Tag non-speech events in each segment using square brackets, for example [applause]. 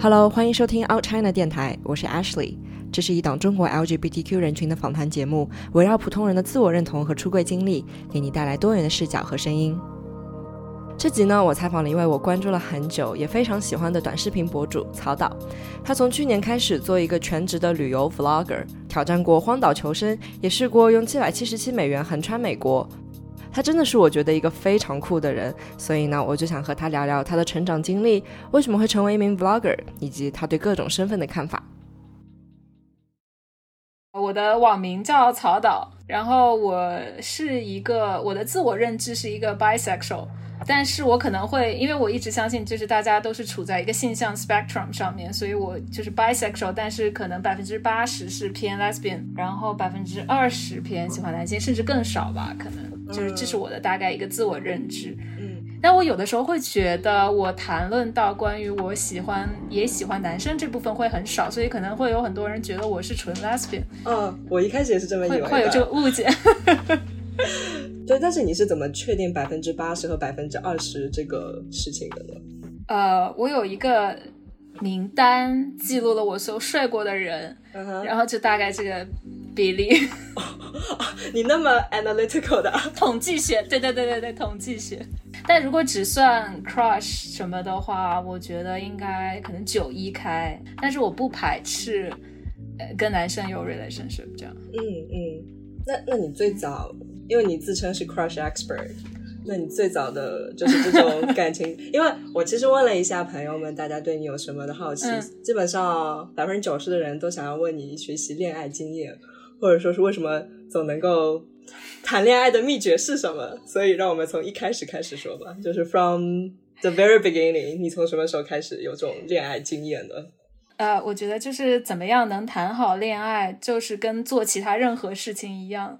Hello，欢迎收听 Out China 电台，我是 Ashley。这是一档中国 LGBTQ 人群的访谈节目，围绕普通人的自我认同和出柜经历，给你带来多元的视角和声音。这集呢，我采访了一位我关注了很久，也非常喜欢的短视频博主曹导。他从去年开始做一个全职的旅游 Vlogger，挑战过荒岛求生，也试过用七百七十七美元横穿美国。他真的是我觉得一个非常酷的人，所以呢，我就想和他聊聊他的成长经历，为什么会成为一名 Vlogger，以及他对各种身份的看法。我的网名叫曹导，然后我是一个我的自我认知是一个 bisexual。但是我可能会，因为我一直相信，就是大家都是处在一个性向 spectrum 上面，所以我就是 bisexual，但是可能百分之八十是偏 lesbian，然后百分之二十偏喜欢男性，甚至更少吧，可能就是这是我的大概一个自我认知。嗯，但我有的时候会觉得，我谈论到关于我喜欢也喜欢男生这部分会很少，所以可能会有很多人觉得我是纯 lesbian。嗯，我一开始也是这么以为，会有这个误解。[laughs] 对，但是你是怎么确定百分之八十和百分之二十这个事情的呢？呃，我有一个名单，记录了我所有睡过的人，然后就大概这个比例。[laughs] 你那么 analytical 的统计学？对对对对对，统计学。但如果只算 crush 什么的话，我觉得应该可能九一开。但是我不排斥，呃，跟男生有 relationship 这样。嗯嗯，那那你最早？因为你自称是 crush expert，那你最早的就是这种 [laughs] 感情？因为我其实问了一下朋友们，大家对你有什么的好奇，基本上百分之九十的人都想要问你学习恋爱经验，或者说是为什么总能够谈恋爱的秘诀是什么？所以让我们从一开始开始说吧，就是 from the very beginning，你从什么时候开始有这种恋爱经验的？呃，我觉得就是怎么样能谈好恋爱，就是跟做其他任何事情一样。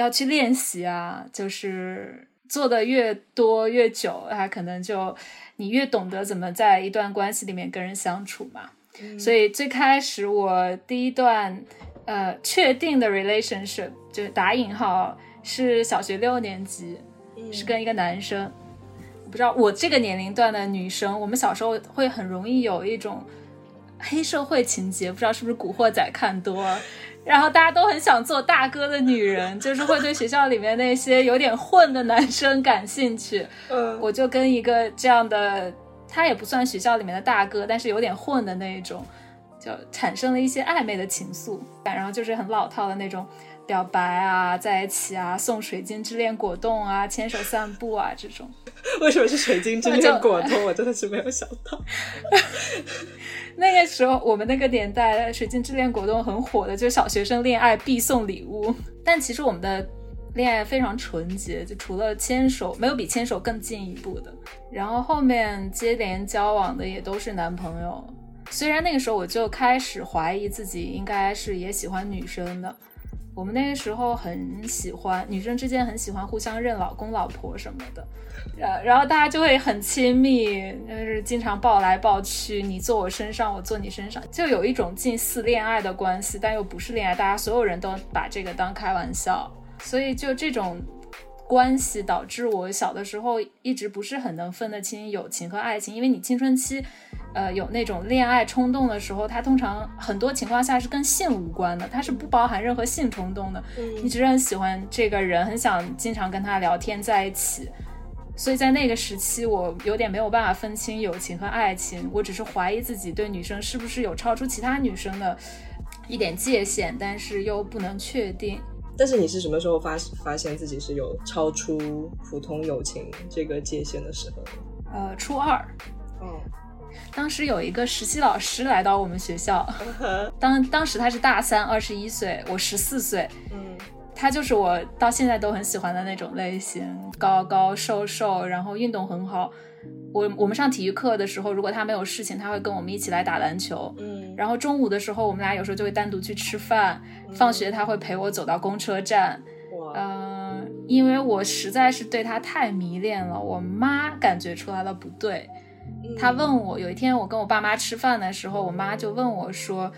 要去练习啊，就是做的越多越久，他可能就你越懂得怎么在一段关系里面跟人相处嘛。所以最开始我第一段呃确定的 relationship 就打引号是小学六年级，是跟一个男生。不知道我这个年龄段的女生，我们小时候会很容易有一种黑社会情节，不知道是不是古惑仔看多。然后大家都很想做大哥的女人，就是会对学校里面那些有点混的男生感兴趣。嗯，我就跟一个这样的，他也不算学校里面的大哥，但是有点混的那一种，就产生了一些暧昧的情愫。然后就是很老套的那种表白啊，在一起啊，送水晶之恋果冻啊，牵手散步啊这种。[laughs] 为什么是水晶之恋果冻？[laughs] 我真的是没有想到。[laughs] 那个时候，我们那个年代，水晶之恋果冻很火的，就是小学生恋爱必送礼物。但其实我们的恋爱非常纯洁，就除了牵手，没有比牵手更进一步的。然后后面接连交往的也都是男朋友。虽然那个时候我就开始怀疑自己应该是也喜欢女生的。我们那个时候很喜欢女生之间很喜欢互相认老公老婆什么的，呃，然后大家就会很亲密，就是经常抱来抱去，你坐我身上，我坐你身上，就有一种近似恋爱的关系，但又不是恋爱，大家所有人都把这个当开玩笑，所以就这种关系导致我小的时候一直不是很能分得清友情和爱情，因为你青春期。呃，有那种恋爱冲动的时候，他通常很多情况下是跟性无关的，它是不包含任何性冲动的。你只是很喜欢这个人，很想经常跟他聊天在一起。所以在那个时期，我有点没有办法分清友情和爱情。我只是怀疑自己对女生是不是有超出其他女生的一点界限，但是又不能确定。但是你是什么时候发发现自己是有超出普通友情这个界限的时候？呃，初二。哦。当时有一个实习老师来到我们学校，当当时他是大三，二十一岁，我十四岁，嗯，他就是我到现在都很喜欢的那种类型，高高瘦瘦，然后运动很好。我我们上体育课的时候，如果他没有事情，他会跟我们一起来打篮球，嗯，然后中午的时候，我们俩有时候就会单独去吃饭，放学他会陪我走到公车站，嗯，因为我实在是对他太迷恋了，我妈感觉出来了不对。他问我，有一天我跟我爸妈吃饭的时候，我妈就问我说：“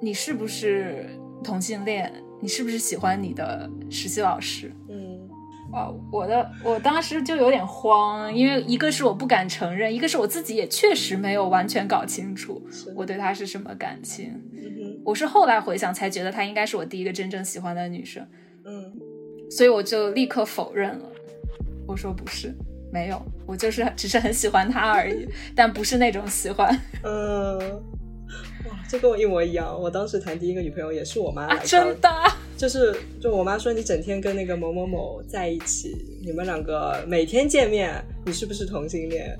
你是不是同性恋？你是不是喜欢你的实习老师？”嗯，啊，我的我当时就有点慌，因为一个是我不敢承认，一个是我自己也确实没有完全搞清楚我对她是什么感情。我是后来回想才觉得她应该是我第一个真正喜欢的女生。嗯，所以我就立刻否认了，我说不是，没有，我就是只是很喜欢他而已，但不是那种喜欢。嗯，[laughs] 哇，这跟我一模一样。我当时谈第一个女朋友也是我妈来真的。就是，就我妈说你整天跟那个某某某在一起，你们两个每天见面，你是不是同性恋？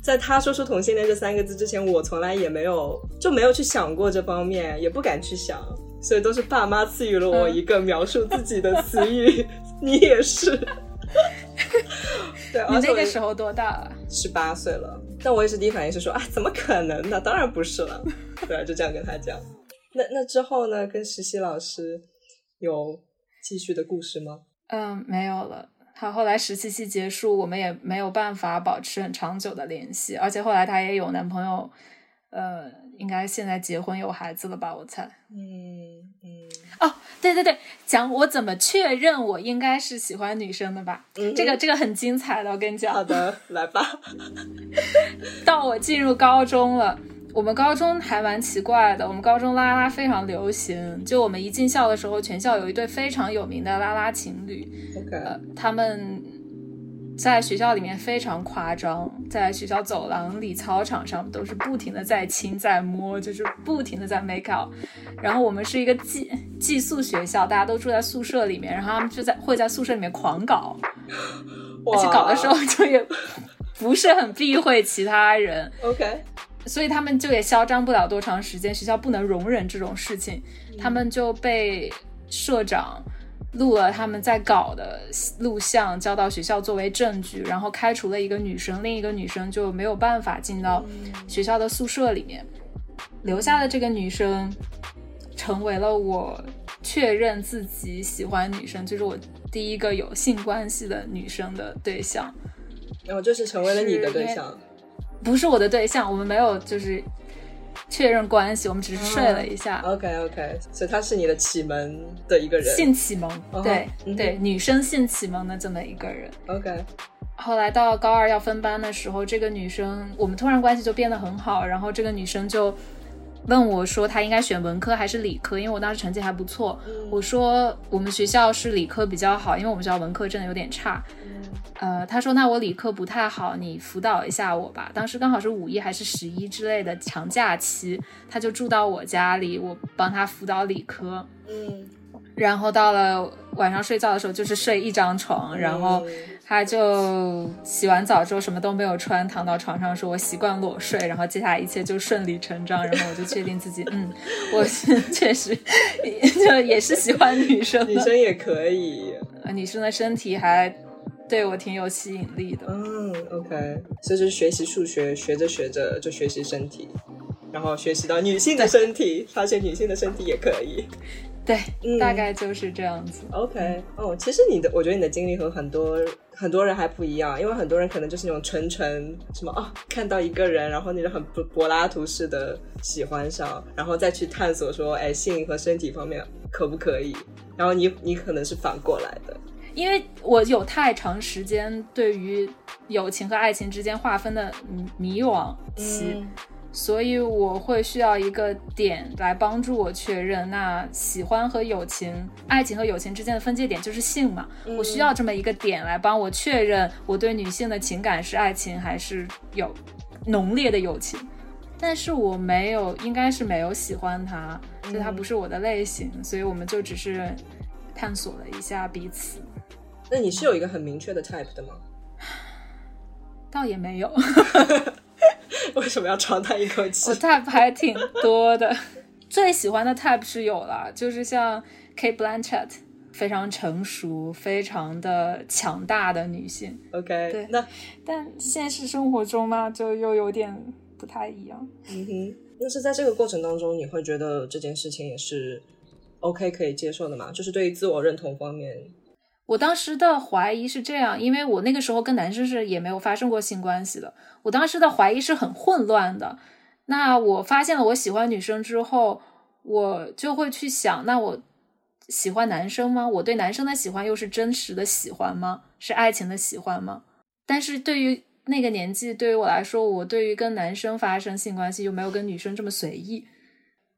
在她说出同性恋这三个字之前，我从来也没有就没有去想过这方面，也不敢去想，所以都是爸妈赐予了我一个描述自己的词语。[laughs] 你也是，对，你那个时候多大了？十八岁了。但我也是第一反应是说，啊，怎么可能呢？当然不是了。[laughs] 对，就这样跟他讲。那那之后呢？跟实习老师。有继续的故事吗？嗯，没有了。他后来实习期结束，我们也没有办法保持很长久的联系。而且后来他也有男朋友，呃，应该现在结婚有孩子了吧？我猜。嗯嗯。哦，对对对，讲我怎么确认我应该是喜欢女生的吧？这个这个很精彩的，我跟你讲。好的，[laughs] 来吧。到我进入高中了。我们高中还蛮奇怪的，我们高中拉拉非常流行。就我们一进校的时候，全校有一对非常有名的拉拉情侣，呃，他们在学校里面非常夸张，在学校走廊里、操场上都是不停的在亲在摸，就是不停的在 make out。然后我们是一个寄寄宿学校，大家都住在宿舍里面，然后他们就在会在宿舍里面狂搞，而且搞的时候就也不是很避讳其他人。[laughs] OK。所以他们就也嚣张不了多长时间，学校不能容忍这种事情，他们就被社长录了他们在搞的录像，交到学校作为证据，然后开除了一个女生，另一个女生就没有办法进到学校的宿舍里面，留下的这个女生成为了我确认自己喜欢女生，就是我第一个有性关系的女生的对象，然后就是成为了你的对象。不是我的对象，我们没有就是确认关系，我们只是睡了一下。OK OK，所以他是你的启蒙的一个人，性启蒙，对对，女生性启蒙的这么一个人。OK，后来到高二要分班的时候，这个女生我们突然关系就变得很好，然后这个女生就问我说她应该选文科还是理科，因为我当时成绩还不错。我说我们学校是理科比较好，因为我们学校文科真的有点差。呃，他说那我理科不太好，你辅导一下我吧。当时刚好是五一还是十一之类的长假期，他就住到我家里，我帮他辅导理科。嗯，然后到了晚上睡觉的时候，就是睡一张床，然后他就洗完澡之后什么都没有穿，躺到床上说：“我习惯裸睡。”然后接下来一切就顺理成章，然后我就确定自己，嗯，我 [laughs] 确实就也是喜欢女生，女生也可以，女生的身体还。对我挺有吸引力的。嗯，OK，所以就是学习数学，学着学着就学习身体，然后学习到女性的身体，发现女性的身体也可以。对，大概就是这样子。OK，哦，其实你的，我觉得你的经历和很多很多人还不一样，因为很多人可能就是那种纯纯什么哦，看到一个人，然后那种很柏柏拉图式的喜欢上，然后再去探索说，哎，性和身体方面可不可以？然后你你可能是反过来的。因为我有太长时间对于友情和爱情之间划分的迷惘期，所以我会需要一个点来帮助我确认，那喜欢和友情、爱情和友情之间的分界点就是性嘛？我需要这么一个点来帮我确认我对女性的情感是爱情还是有浓烈的友情，但是我没有，应该是没有喜欢他，就他不是我的类型，所以我们就只是探索了一下彼此。那你是有一个很明确的 type 的吗？[sighs] 倒也没有。[laughs] 为什么要长叹一口气？我 type 还挺多的，最喜欢的 type 是有了，就是像 Kate Blanchett，非常成熟、非常的强大的女性。OK，对，那但现实生活中嘛，就又有点不太一样。嗯哼，那是在这个过程当中，你会觉得这件事情也是 OK 可以接受的嘛？就是对于自我认同方面。我当时的怀疑是这样，因为我那个时候跟男生是也没有发生过性关系的。我当时的怀疑是很混乱的。那我发现了我喜欢女生之后，我就会去想，那我喜欢男生吗？我对男生的喜欢又是真实的喜欢吗？是爱情的喜欢吗？但是对于那个年纪，对于我来说，我对于跟男生发生性关系又没有跟女生这么随意，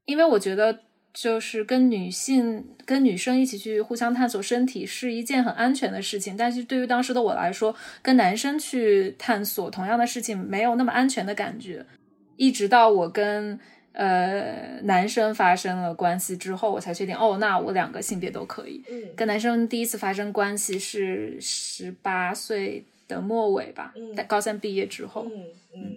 因为我觉得就是跟女性、跟女生一起去互相探索身体是一件很安全的事情。但是对于当时的我来说，跟男生去探索同样的事情没有那么安全的感觉。一直到我跟呃男生发生了关系之后，我才确定哦，那我两个性别都可以。嗯跟男生第一次发生关系是十八岁的末尾吧，嗯在高三毕业之后。嗯嗯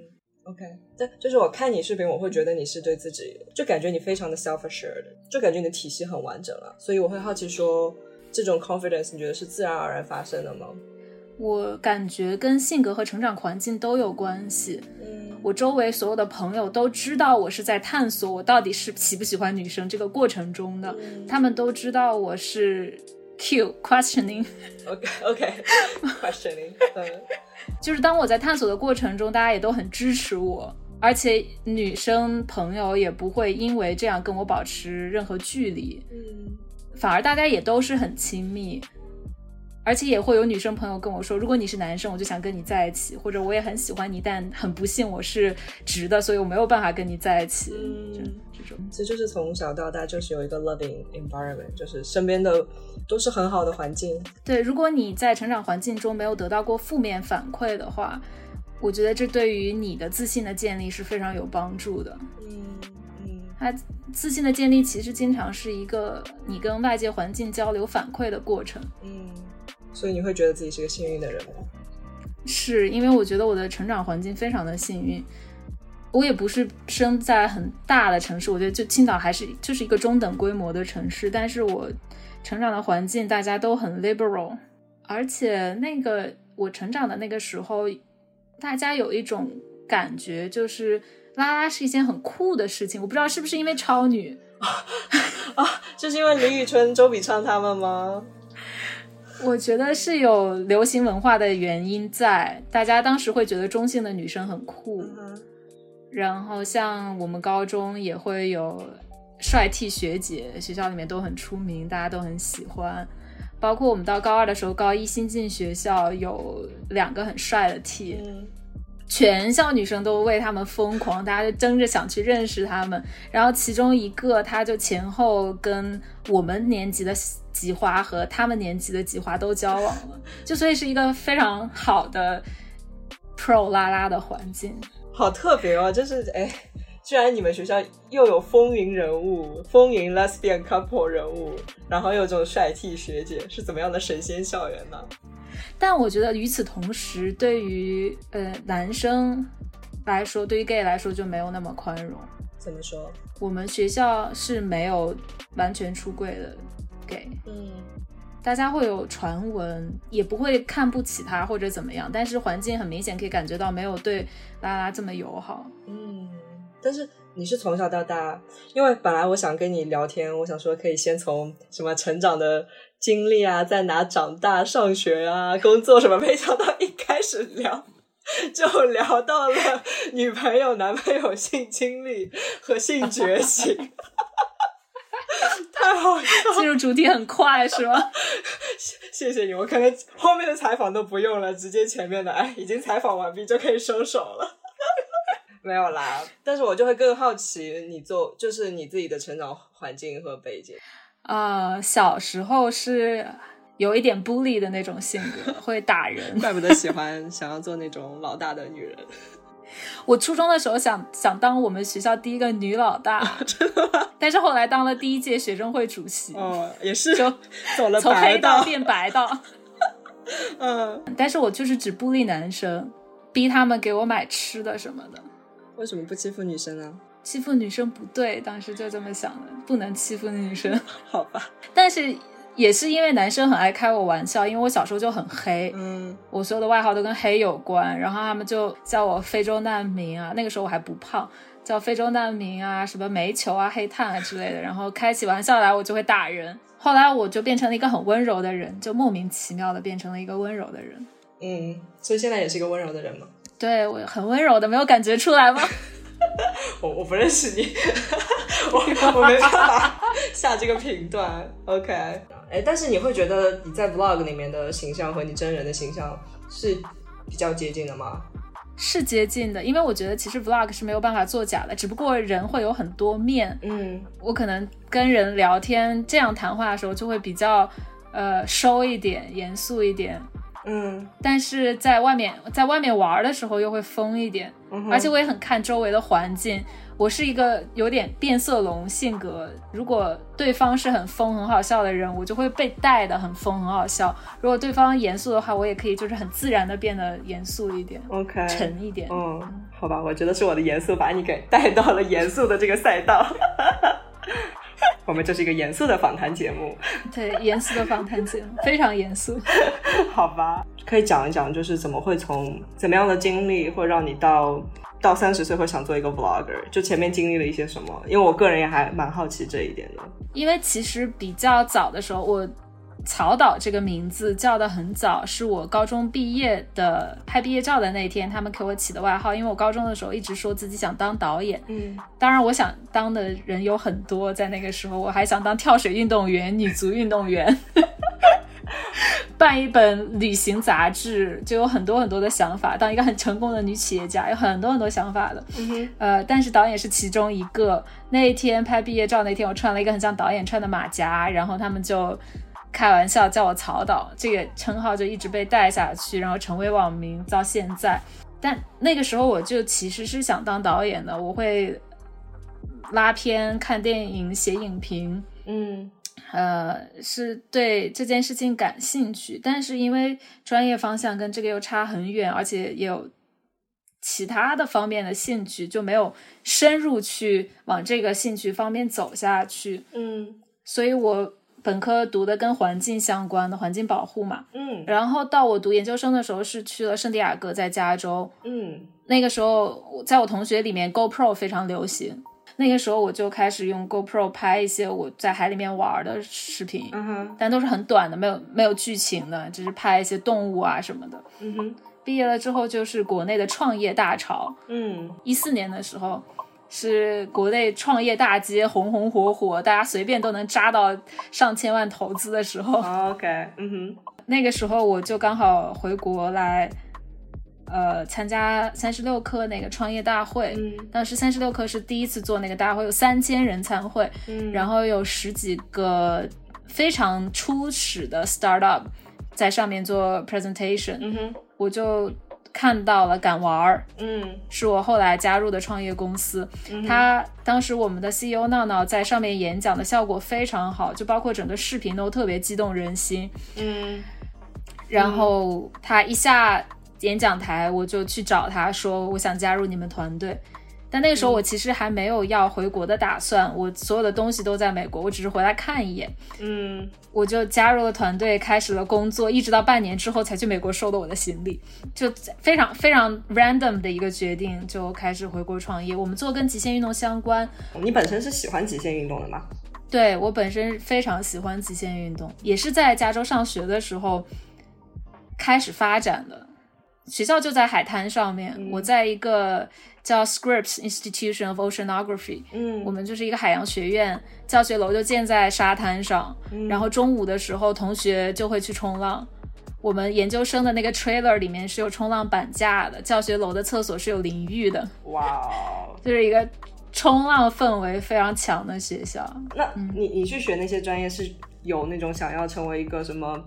，OK，对，就是我看你视频，我会觉得你是对自己，就感觉你非常的 self assured，就感觉你的体系很完整了，所以我会好奇说，这种 confidence 你觉得是自然而然发生的吗？我感觉跟性格和成长环境都有关系。嗯我周围所有的朋友都知道我是在探索我到底是喜不喜欢女生这个过程中的，嗯他们都知道我是 Q questioning，，OK OK [laughs] questioning，嗯就是当我在探索的过程中，大家也都很支持我，而且女生朋友也不会因为这样跟我保持任何距离，嗯反而大家也都是很亲密。而且也会有女生朋友跟我说，如果你是男生，我就想跟你在一起，或者我也很喜欢你，但很不幸我是直的，所以我没有办法跟你在一起。嗯，这种，其实就是从小到大就是有一个 loving environment，就是身边的都是很好的环境。对，如果你在成长环境中没有得到过负面反馈的话，我觉得这对于你的自信的建立是非常有帮助的。嗯嗯它自信的建立其实经常是一个你跟外界环境交流反馈的过程。嗯，所以你会觉得自己是个幸运的人吗？是因为我觉得我的成长环境非常的幸运，我也不是生在很大的城市，我觉得就青岛还是就是一个中等规模的城市，但是我成长的环境大家都很 liberal，而且那个我成长的那个时候，大家有一种感觉就是拉拉是一件很酷的事情，我不知道是不是因为超女，[laughs] 啊，就是因为李宇春、周笔畅他们吗？我觉得是有流行文化的原因在，大家当时会觉得中性的女生很酷，然后像我们高中也会有帅 T 学姐，学校里面都很出名，大家都很喜欢。包括我们到高二的时候，高一新进学校有两个很帅的 T，全校女生都为他们疯狂，大家就争着想去认识他们。然后其中一个，他就前后跟我们年级的吉花和他们年级的吉花都交往了，就所以是一个非常好的 pro 拉拉的环境。好特别哦，就是哎，居然你们学校又有风云人物、风云 lesbian couple 人物，然后又有这种帅 T 学姐，是怎么样的神仙校园呢？但我觉得与此同时，对于呃男生来说，对于 gay 来说就没有那么宽容。怎么说？我们学校是没有完全出柜的 gay，嗯大家会有传闻，也不会看不起他或者怎么样，但是环境很明显可以感觉到没有对拉拉这么友好。嗯，但是你是从小到大，因为本来我想跟你聊天，我想说可以先从什么成长的经历啊，在哪长大、上学啊、工作什么，没想到一开始聊。就聊到了女朋友、男朋友性经历和性觉醒，太好笑了！进入主题很快是吗？谢谢你，我可能后面的采访都不用了，直接前面的哎，已经采访完毕就可以收手了。没有啦，但是我就会更好奇你做就是你自己的成长环境和背景。呃，小时候是有一点 bully 的那种性格，会打人。[laughs] 怪不得喜欢想要做那种老大的女人。我初中的时候想想当我们学校第一个女老大，真的吗？[laughs] 但是后来当了第一届学生会主席，哦，也是就走了从。黑道变白道。嗯，[laughs] 但是我就是只孤立男生，逼他们给我买吃的什么的。为什么不欺负女生呢？欺负女生不对，当时就这么想的，不能欺负女生。[laughs] 好吧，但是也是因为男生很爱开我玩笑，因为我小时候就很黑，嗯我所有的外号都跟黑有关，然后他们就叫我非洲难民啊，那个时候我还不胖，叫非洲难民啊，什么煤球啊、黑炭啊之类的，然后开起玩笑来我就会打人。后来我就变成了一个很温柔的人，就莫名其妙的变成了一个温柔的人。嗯，所以现在也是一个温柔的人吗？对我很温柔的，没有感觉出来吗？[laughs] [laughs] 我我不认识你，[laughs] 我 [laughs] 我没办法下这个评断。OK，哎，但是你会觉得你在 Vlog 里面的形象和你真人的形象是比较接近的吗？是接近的，因为我觉得其实 Vlog 是没有办法作假的，只不过人会有很多面。嗯，我可能跟人聊天这样谈话的时候就会比较呃收一点，严肃一点。嗯，但是在外面，在外面玩的时候又会疯一点，而且我也很看周围的环境。我是一个有点变色龙性格，如果对方是很疯、很好笑的人，我就会被带的很疯、很好笑；如果对方严肃的话，我也可以就是很自然的变得严肃一点，OK，沉一点。嗯，好吧，我觉得是我的严肃把你给带到了严肃的这个赛道。[laughs] 我们这是一个严肃的访谈节目，[laughs] 对，严肃的访谈节目，非常严肃。[laughs] 好吧，可以讲一讲，就是怎么会从怎么样的经历会让你到到三十岁会想做一个 vlogger？就前面经历了一些什么？因为我个人也还蛮好奇这一点的。因为其实比较早的时候，我。曹导这个名字叫的很早，是我高中毕业的拍毕业照的那天，他们给我起的外号。因为我高中的时候一直说自己想当导演，嗯，当然我想当的人有很多，在那个时候我还想当跳水运动员、女足运动员，[laughs] 办一本旅行杂志，就有很多很多的想法，当一个很成功的女企业家，有很多很多想法的，嗯呃，但是导演是其中一个。那一天拍毕业照那天，我穿了一个很像导演穿的马甲，然后他们就。开玩笑叫我曹导，这个称号就一直被带下去，然后成为网名到现在。但那个时候我就其实是想当导演的，我会拉片、看电影、写影评，嗯，呃，是对这件事情感兴趣。但是因为专业方向跟这个又差很远，而且也有其他的方面的兴趣，就没有深入去往这个兴趣方面走下去。嗯，所以我。本科读的跟环境相关的环境保护嘛，嗯，然后到我读研究生的时候是去了圣地亚哥，在加州，嗯，那个时候在我同学里面，GoPro 非常流行，那个时候我就开始用 GoPro 拍一些我在海里面玩的视频，嗯哼，但都是很短的，没有没有剧情的，只是拍一些动物啊什么的，嗯哼，毕业了之后就是国内的创业大潮，嗯，一四年的时候。是国内创业大街红红火火，大家随便都能扎到上千万投资的时候。OK，嗯哼，那个时候我就刚好回国来，呃，参加三十六氪那个创业大会。嗯，当时三十六氪是第一次做那个大会，有三千人参会，嗯，然后有十几个非常初始的 startup 在上面做 presentation。嗯哼，我就。看到了敢玩儿，嗯，是我后来加入的创业公司。他当时我们的 CEO 闹闹在上面演讲的效果非常好，就包括整个视频都特别激动人心。嗯，然后他一下演讲台，我就去找他说，我想加入你们团队。但那个时候我其实还没有要回国的打算，我所有的东西都在美国，我只是回来看一眼。嗯，我就加入了团队，开始了工作，一直到半年之后才去美国收的我的行李，就非常非常 random 的一个决定，就开始回国创业。我们做跟极限运动相关。你本身是喜欢极限运动的吗？对我本身非常喜欢极限运动，也是在加州上学的时候开始发展的。学校就在海滩上面，我在一个。叫 Scripps Institution of Oceanography，嗯，我们就是一个海洋学院，教学楼就建在沙滩上，然后中午的时候同学就会去冲浪。我们研究生的那个 trailer 里面是有冲浪板架的，教学楼的厕所是有淋浴的。哇，[laughs] 就是一个冲浪氛围非常强的学校。那你你去学那些专业是有那种想要成为一个什么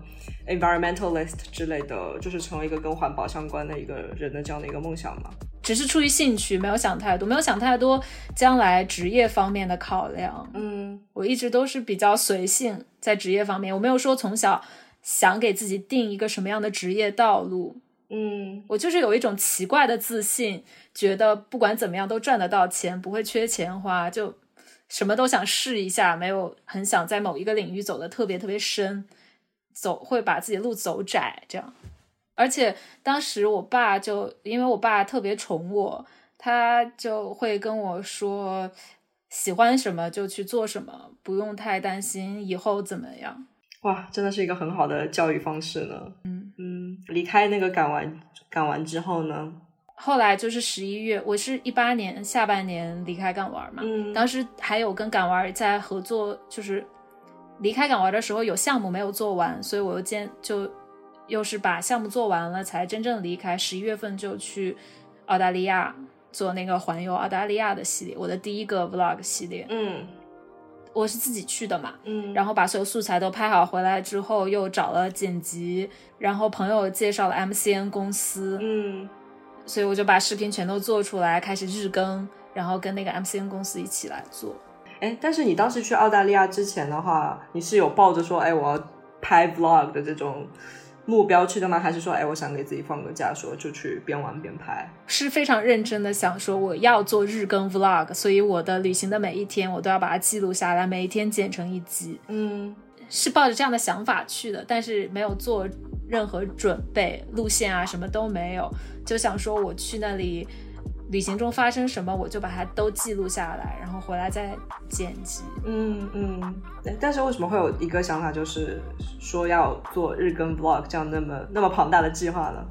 environmentalist 之类的，就是成为一个跟环保相关的一个人的这样的一个梦想吗？只是出于兴趣，没有想太多，没有想太多将来职业方面的考量。嗯，我一直都是比较随性，在职业方面，我没有说从小想给自己定一个什么样的职业道路。嗯，我就是有一种奇怪的自信，觉得不管怎么样都赚得到钱，不会缺钱花，就什么都想试一下，没有很想在某一个领域走的特别特别深，走会把自己路走窄，这样。而且当时我爸就因为我爸特别宠我，他就会跟我说，喜欢什么就去做什么，不用太担心以后怎么样。哇，真的是一个很好的教育方式呢。嗯嗯，离开那个港湾港湾之后呢，后来就是十一月，我是一八年下半年离开港玩嘛，嗯当时还有跟港玩在合作，就是离开港玩的时候有项目没有做完，所以我又兼就又是把项目做完了才真正离开。十一月份就去澳大利亚做那个环游澳大利亚的系列，我的第一个 vlog 系列，嗯我是自己去的嘛，嗯，然后把所有素材都拍好回来之后，又找了剪辑，然后朋友介绍了 MCN 公司，嗯所以我就把视频全都做出来，开始日更，然后跟那个 MCN 公司一起来做。哎，但是你当时去澳大利亚之前的话，你是有抱着说，哎，我要拍 vlog 的这种目标去的吗？还是说，哎，我想给自己放个假，说就去边玩边拍？是非常认真的想说我要做日更 vlog，所以我的旅行的每一天我都要把它记录下来，每一天剪成一集，嗯是抱着这样的想法去的，但是没有做任何准备，路线啊什么都没有，就想说我去那里旅行中发生什么，我就把它都记录下来，然后回来再剪辑。嗯嗯。但是为什么会有一个想法，就是说要做日更 vlog 这样那么那么庞大的计划呢？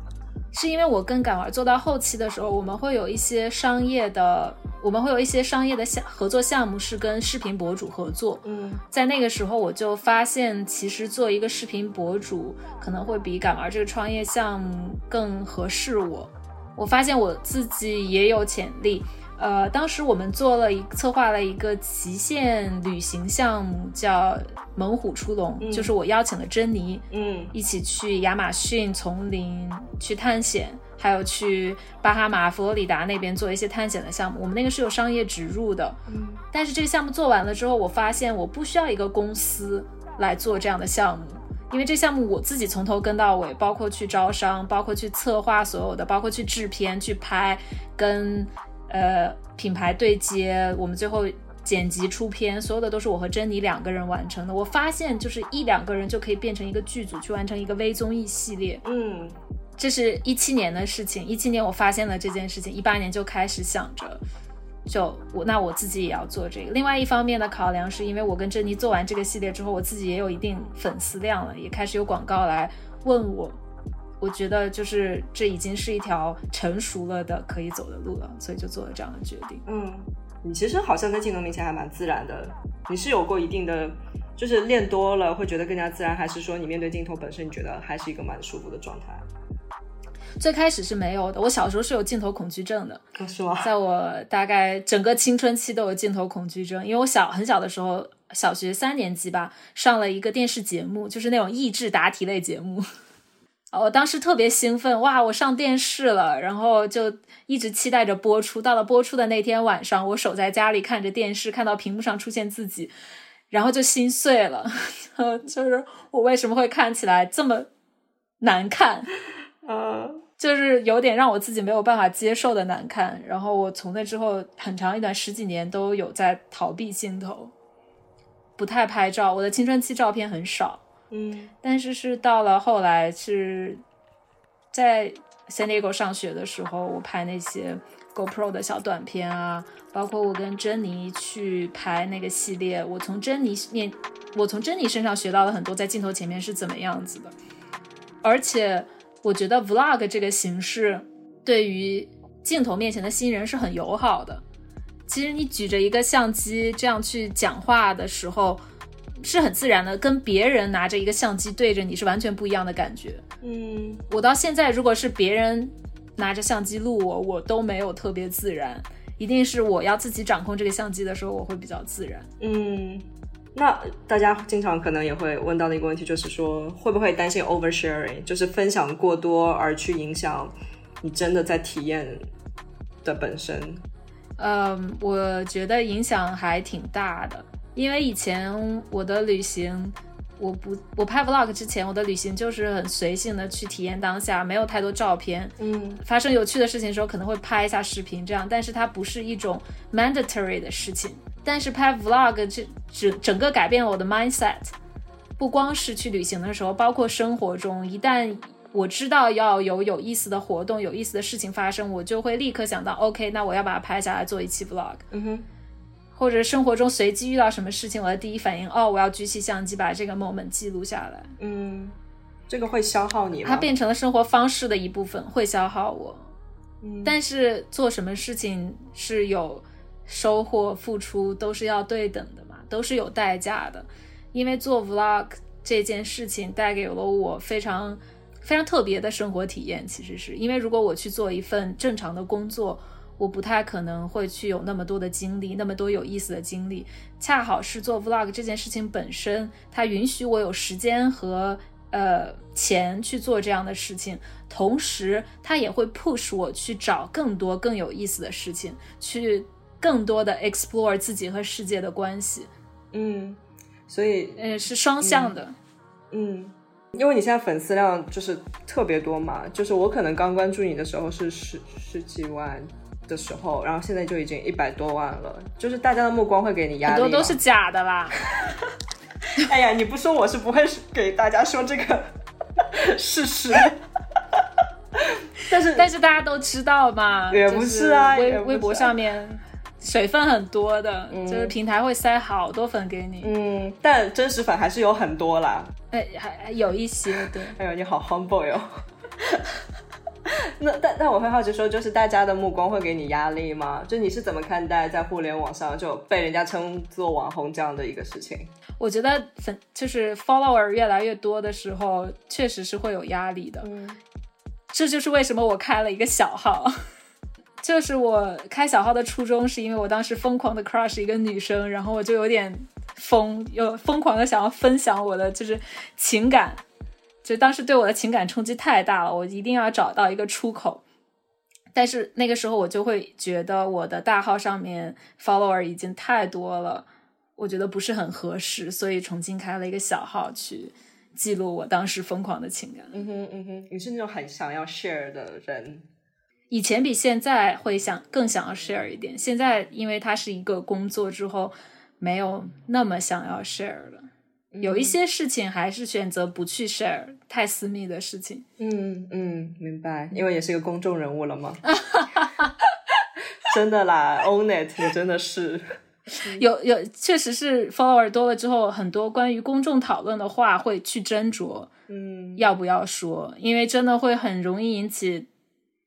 是因为我跟赶玩做到后期的时候，我们会有一些商业的，我们会有一些商业的项合作项目是跟视频博主合作。嗯在那个时候，我就发现，其实做一个视频博主可能会比赶玩这个创业项目更合适我。我发现我自己也有潜力。呃，当时我们做了一策划了一个极限旅行项目，叫猛虎出笼，嗯就是我邀请了珍妮，嗯一起去亚马逊丛林去探险，还有去巴哈马、佛罗里达那边做一些探险的项目。我们那个是有商业植入的，嗯但是这个项目做完了之后，我发现我不需要一个公司来做这样的项目，因为这项目我自己从头跟到尾，包括去招商，包括去策划所有的，包括去制片、去拍，跟呃品牌对接，我们最后剪辑出片，所有的都是我和珍妮两个人完成的。我发现就是一两个人就可以变成一个剧组去完成一个微综艺系列，嗯这是一七年的事情。一七年我发现了这件事情，一八年就开始想着，就我那我自己也要做这个。另外一方面的考量是因为我跟珍妮做完这个系列之后，我自己也有一定粉丝量了，也开始有广告来问我。我觉得就是这已经是一条成熟了的可以走的路了，所以就做了这样的决定。嗯，你其实好像在镜头面前还蛮自然的。你是有过一定的，就是练多了会觉得更加自然，还是说你面对镜头本身，你觉得还是一个蛮舒服的状态？最开始是没有的，我小时候是有镜头恐惧症的，哦是吗？在我大概整个青春期都有镜头恐惧症，因为我小很小的时候，小学三年级吧，上了一个电视节目，就是那种益智答题类节目。我当时特别兴奋，哇，我上电视了，然后就一直期待着播出。到了播出的那天晚上，我守在家里看着电视，看到屏幕上出现自己，然后就心碎了。[laughs] 呃，就是我为什么会看起来这么难看？嗯，[laughs] 就是有点让我自己没有办法接受的难看。然后我从那之后很长一段十几年都有在逃避镜头，不太拍照。我的青春期照片很少，嗯但是是到了后来是在 San Diego 上学的时候，我拍那些 GoPro 的小短片啊，包括我跟珍妮去拍那个系列，我从珍妮面，我从珍妮身上学到了很多在镜头前面是怎么样子的，而且我觉得 Vlog 这个形式对于镜头面前的新人是很友好的。其实你举着一个相机这样去讲话的时候，是很自然的，跟别人拿着一个相机对着你是完全不一样的感觉。嗯我到现在，如果是别人拿着相机录我，我都没有特别自然，一定是我要自己掌控这个相机的时候，我会比较自然。嗯。那大家经常可能也会问到的一个问题，就是说会不会担心 oversharing，就是分享过多而去影响你真的在体验的本身？嗯，我觉得影响还挺大的，因为以前我的旅行，我不我拍 vlog 之前，我的旅行就是很随性的去体验当下，没有太多照片。嗯发生有趣的事情的时候，可能会拍一下视频，这样，但是它不是一种 mandatory 的事情。但是拍 vlog 这整整个改变了我的 mindset，不光是去旅行的时候，包括生活中，一旦我知道要有有意思的活动、有意思的事情发生，我就会立刻想到，OK，那我要把它拍下来做一期 vlog。嗯哼或者生活中随机遇到什么事情，我的第一反应，哦，我要举起相机把这个 moment 记录下来。嗯，这个会消耗你吗？它变成了生活方式的一部分，会消耗我。嗯，但是做什么事情是有收获、付出都是要对等的嘛，都是有代价的。因为做 vlog 这件事情带给了我非常非常特别的生活体验。其实是因为如果我去做一份正常的工作，我不太可能会去有那么多的经历，那么多有意思的经历。恰好是做 vlog 这件事情本身，它允许我有时间和呃钱去做这样的事情，同时它也会 push 我去找更多更有意思的事情，去更多的 explore 自己和世界的关系。嗯，所以嗯是双向的。嗯，因为你现在粉丝量就是特别多嘛，就是我可能刚关注你的时候是十十几万。的时候，然后现在就已经一百多万了，就是大家的目光会给你压力，很多都是假的啦。[laughs] 哎呀，你不说我是不会给大家说这个 [laughs] 事实。但是但是大家都知道嘛，也不是啊，微微博上面水分很多的，就是平台会塞好多粉给你。嗯，但真实粉还是有很多啦。哎，还还有一些对。哎呦，你好 humble 哟。[laughs] 那但但我会好奇说，就是大家的目光会给你压力吗？就你是怎么看待在互联网上就被人家称作网红这样的一个事情？我觉得粉就是 follower 越来越多的时候，确实是会有压力的。嗯，这就是为什么我开了一个小号。[laughs] 就是我开小号的初衷，是因为我当时疯狂的 crush 一个女生，然后我就有点疯，有疯狂的想要分享我的就是情感。就当时对我的情感冲击太大了，我一定要找到一个出口。但是那个时候我就会觉得我的大号上面 follower 已经太多了，我觉得不是很合适，所以重新开了一个小号去记录我当时疯狂的情感。嗯哼嗯哼，你是那种很想要 share 的人，以前比现在会想更想要 share 一点，现在因为它是一个工作之后，没有那么想要 share 了。有一些事情还是选择不去 share 太私密的事情。嗯嗯，明白，因为也是一个公众人物了嘛。[laughs] [laughs] 真的啦，own it，你真的是。有有，确实是 follower 多了之后，很多关于公众讨论的话会去斟酌，嗯，要不要说？因为真的会很容易引起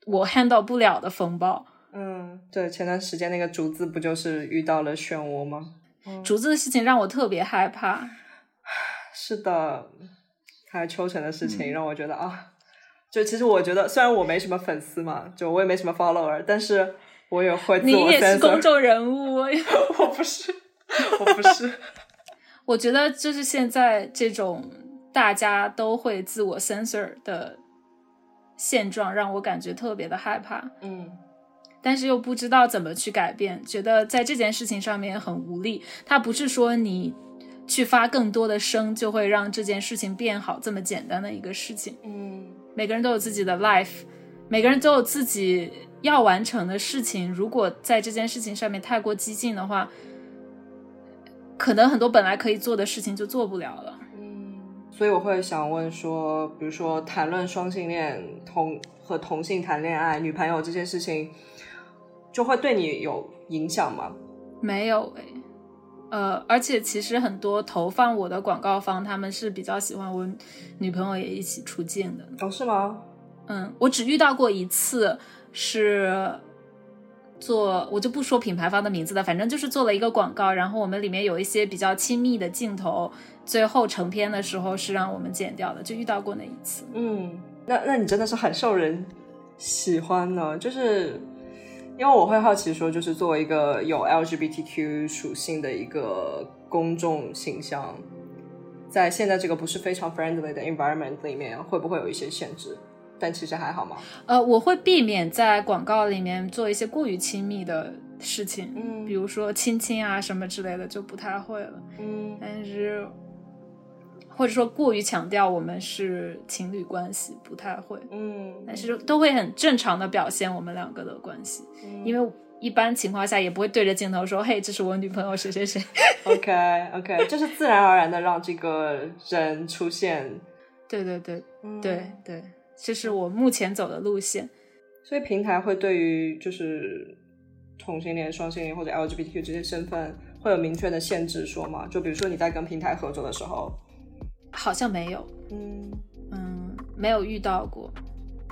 我 handle 不了的风暴。嗯，对，前段时间那个竹子不就是遇到了漩涡吗？竹子的事情让我特别害怕。是的，还有秋晨的事情让我觉得啊，就其实我觉得虽然我没什么粉丝嘛，就我也没什么 follower，但是我也会自我。你也是公众人物，[laughs] 我不是，我不是。[laughs] 我觉得就是现在这种大家都会自我 censor 的现状，让我感觉特别的害怕。嗯，但是又不知道怎么去改变，觉得在这件事情上面很无力。他不是说你。去发更多的声，就会让这件事情变好，这么简单的一个事情。嗯，每个人都有自己的 life，每个人都有自己要完成的事情。如果在这件事情上面太过激进的话，可能很多本来可以做的事情就做不了了。嗯，所以我会想问说，比如说谈论双性恋同和同性谈恋爱、女朋友这件事情，就会对你有影响吗？没有诶。呃，而且其实很多投放我的广告方，他们是比较喜欢我女朋友也一起出镜的。哦，是吗？嗯，我只遇到过一次，是做我就不说品牌方的名字了，反正就是做了一个广告，然后我们里面有一些比较亲密的镜头，最后成片的时候是让我们剪掉的，就遇到过那一次。嗯，那那你真的是很受人喜欢呢，就是。因为我会好奇说，就是作为一个有 LGBTQ 属性的一个公众形象，在现在这个不是非常 friendly 的 environment 里面，会不会有一些限制？但其实还好吗？呃，我会避免在广告里面做一些过于亲密的事情，嗯，比如说亲亲啊什么之类的，就不太会了，嗯，但是。或者说过于强调我们是情侣关系，不太会，嗯，但是都会很正常的表现我们两个的关系，因为一般情况下也不会对着镜头说，嘿，这是我女朋友谁谁谁。[laughs] OK OK，就是自然而然的让这个人出现。对对对对对，这是我目前走的路线。所以平台会对于就是同性恋、双性恋或者 LGBTQ 这些身份会有明确的限制说吗？就比如说你在跟平台合作的时候。好像没有，嗯嗯，没有遇到过。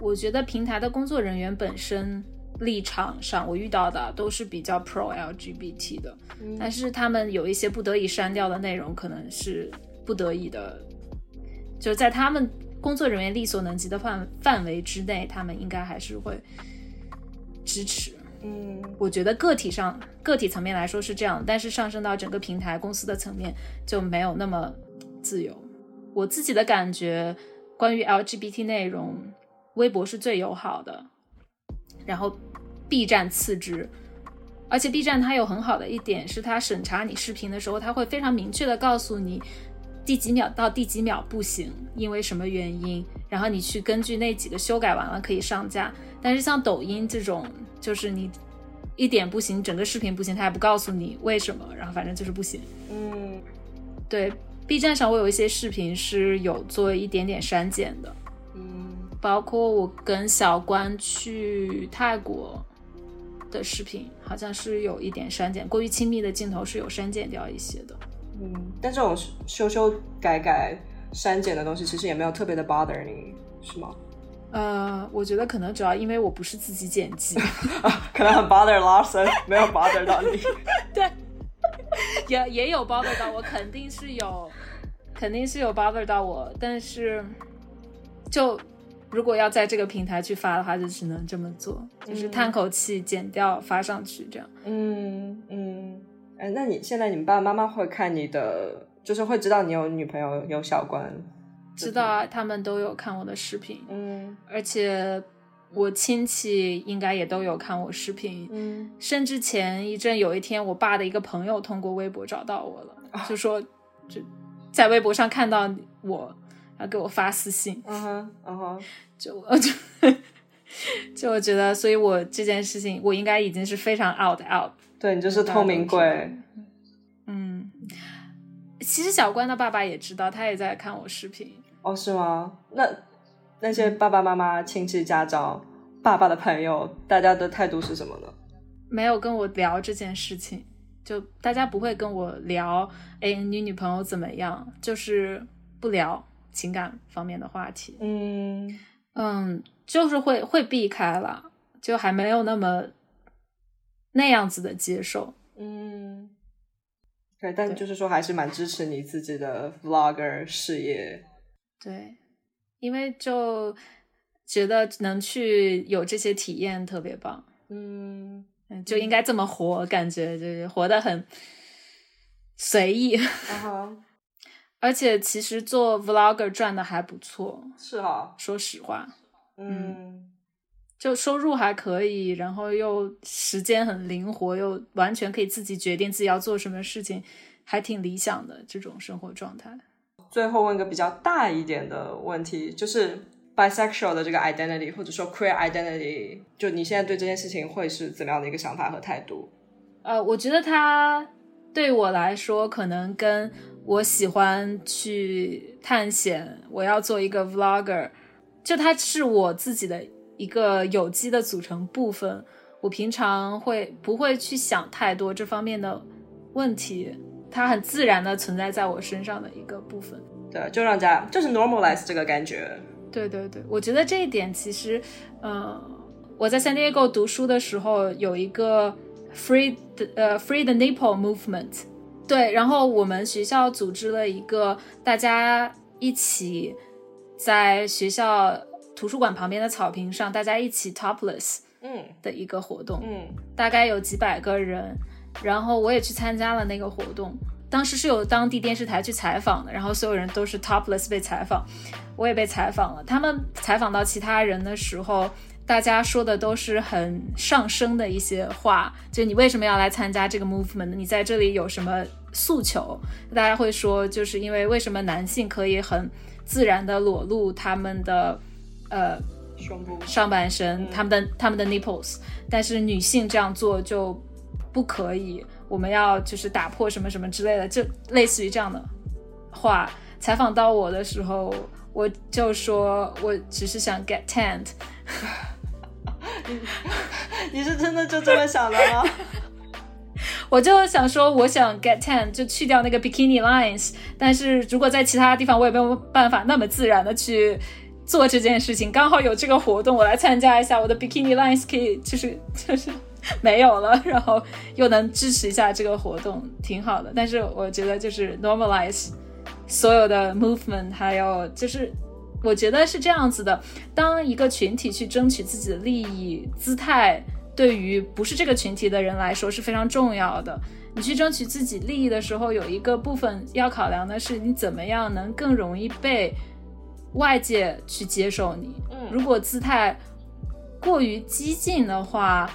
我觉得平台的工作人员本身立场上，我遇到的都是比较 pro LGBT 的，但是他们有一些不得已删掉的内容，可能是不得已的，就在他们工作人员力所能及的范范围之内，他们应该还是会支持。嗯，我觉得个体上个体层面来说是这样，但是上升到整个平台公司的层面就没有那么自由。我自己的感觉，关于 LGBT 内容，微博是最友好的，然后 B 站次之。而且 B 站它有很好的一点是，它审查你视频的时候，它会非常明确的告诉你第几秒到第几秒不行，因为什么原因，然后你去根据那几个修改完了可以上架。但是像抖音这种，就是你一点不行，整个视频不行，它也不告诉你为什么，然后反正就是不行。嗯，对，B 站上我有一些视频是有做一点点删减的，嗯，包括我跟小关去泰国的视频，好像是有一点删减，过于亲密的镜头是有删减掉一些的。嗯，但这种修修改改、删减的东西，其实也没有特别的 bother 你，是吗？呃，我觉得可能主要因为我不是自己剪辑，[laughs] 可能很 bother Larson，没有 bother 到你。[laughs] 对，[laughs] 也也有 bother 到我，肯定是有，肯定是有 bother 到我，但是就如果要在这个平台去发的话，就只能这么做，就是叹口气剪掉发上去这样。嗯嗯，哎，那你现在你们爸爸妈妈会看你的，就是会知道你有女朋友有小关？知道啊，他们都有看我的视频，嗯而且我亲戚应该也都有看我视频，嗯甚至前一阵有一天，我爸的一个朋友通过微博找到我了，就说就在微博上看到我，然后给我发私信，嗯哼嗯哼，[laughs] 就我就就我觉得，所以我这件事情我应该已经是非常 out out，对你就是透明鬼。嗯，其实小关的爸爸也知道，他也在看我视频，哦，是吗？那那些爸爸妈妈、亲戚、家长、爸爸的朋友，大家的态度是什么呢？没有跟我聊这件事情，就大家不会跟我聊，哎，你女朋友怎么样？就是不聊情感方面的话题。嗯嗯，就是会会避开了，就还没有那么那样子的接受。嗯，对，但就是说还是蛮支持你自己的 vlogger 事业。对，因为就觉得能去有这些体验特别棒，嗯，嗯，就应该这么活，感觉就是活得很随意。然后，而且其实做 vlogger 赚的还不错，是哈，说实话，嗯就收入还可以，然后又时间很灵活，又完全可以自己决定自己要做什么事情，还挺理想的这种生活状态。最后问个比较大一点的问题，就是 bisexual 的这个 identity，或者说 queer identity，就你现在对这件事情会是怎么样的一个想法和态度？呃，我觉得它对我来说，可能跟我喜欢去探险，我要做一个 vlogger，就它是我自己的一个有机的组成部分。我平常会不会去想太多这方面的问题，它很自然的存在在我身上的一个部分。对，就让家就是 normalize 这个感觉。对对对，我觉得这一点其实，呃，我在 San Diego 读书的时候有一个 Free 的呃 Free the Nipple Movement，对，然后我们学校组织了一个大家一起在学校图书馆旁边的草坪上，大家一起 topless 嗯的一个活动，嗯大概有几百个人，然后我也去参加了那个活动。当时是有当地电视台去采访的，然后所有人都是 topless 被采访，我也被采访了。他们采访到其他人的时候，大家说的都是很上升的一些话，就你为什么要来参加这个 movement？你在这里有什么诉求？大家会说，就是因为为什么男性可以很自然的裸露他们的呃胸部上半身，他们的他们的 nipples，但是女性这样做就不可以，我们要就是打破什么什么之类的，就类似于这样的话。采访到我的时候，我就说我只是想 get tanned，你是真的就这么想的吗？[laughs] 我就想说我想 get tan，就去掉那个 bikini lines，但是如果在其他地方我也没有办法那么自然的去做这件事情，刚好有这个活动，我来参加一下，我的 bikini lines 可以就是就是 [laughs] 没有了，然后又能支持一下这个活动，挺好的。但是我觉得就是 normalize 所有的 movement，还有就是我觉得是这样子的，当一个群体去争取自己的利益，姿态对于不是这个群体的人来说是非常重要的。你去争取自己利益的时候，有一个部分要考量的是你怎么样能更容易被。外界去接受你，如果姿态过于激进的话，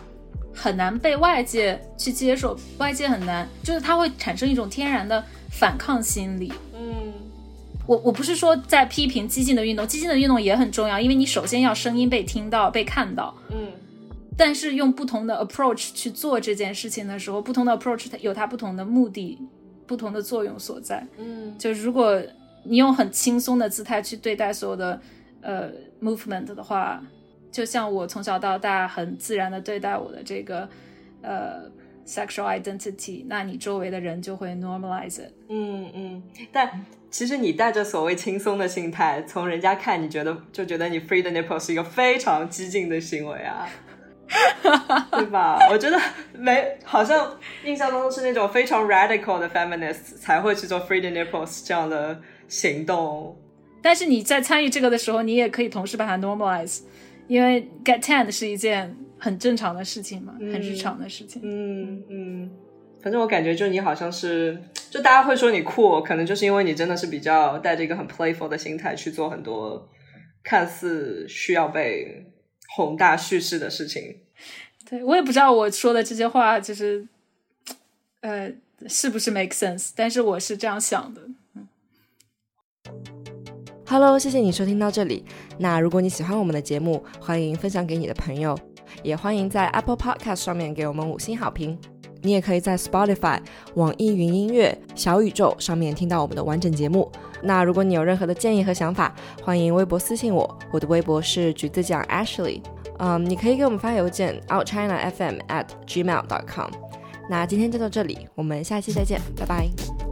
很难被外界去接受。外界很难，就是它会产生一种天然的反抗心理。嗯，我我不是说在批评激进的运动，激进的运动也很重要，因为你首先要声音被听到、被看到。嗯，但是用不同的 approach 去做这件事情的时候，不同的 approach 它有它不同的目的、不同的作用所在。嗯，就如果。你用很轻松的姿态去对待所有的呃 movement 的话，就像我从小到大很自然的对待我的这个呃 sexual identity，那你周围的人就会 normalize it。嗯嗯，但其实你带着所谓轻松的心态，从人家看你觉得就觉得你 free the nipple 是一个非常激进的行为啊，[laughs] 对吧？我觉得没，好像印象当中是那种非常 radical 的 feminist 才会去做 free the nipples 这样的。行动，但是你在参与这个的时候，你也可以同时把它 normalize，因为 get tan 是一件很正常的事情嘛，很日常的事情。嗯嗯，反正我感觉就你好像是，就大家会说你酷，可能就是因为你真的是比较带着一个很 playful 的心态去做很多看似需要被宏大叙事的事情。对我也不知道我说的这些话就是，呃，是不是 make sense？但是我是这样想的。Hello，谢谢你收听到这里。那如果你喜欢我们的节目，欢迎分享给你的朋友，也欢迎在 Apple Podcast 上面给我们五星好评。你也可以在 Spotify、网易云音乐、小宇宙上面听到我们的完整节目。那如果你有任何的建议和想法，欢迎微博私信我，我的微博是橘子酱 Ashley。嗯，你可以给我们发邮件 outchinafm at gmail.com。那今天就到这里，我们下期再见，拜拜。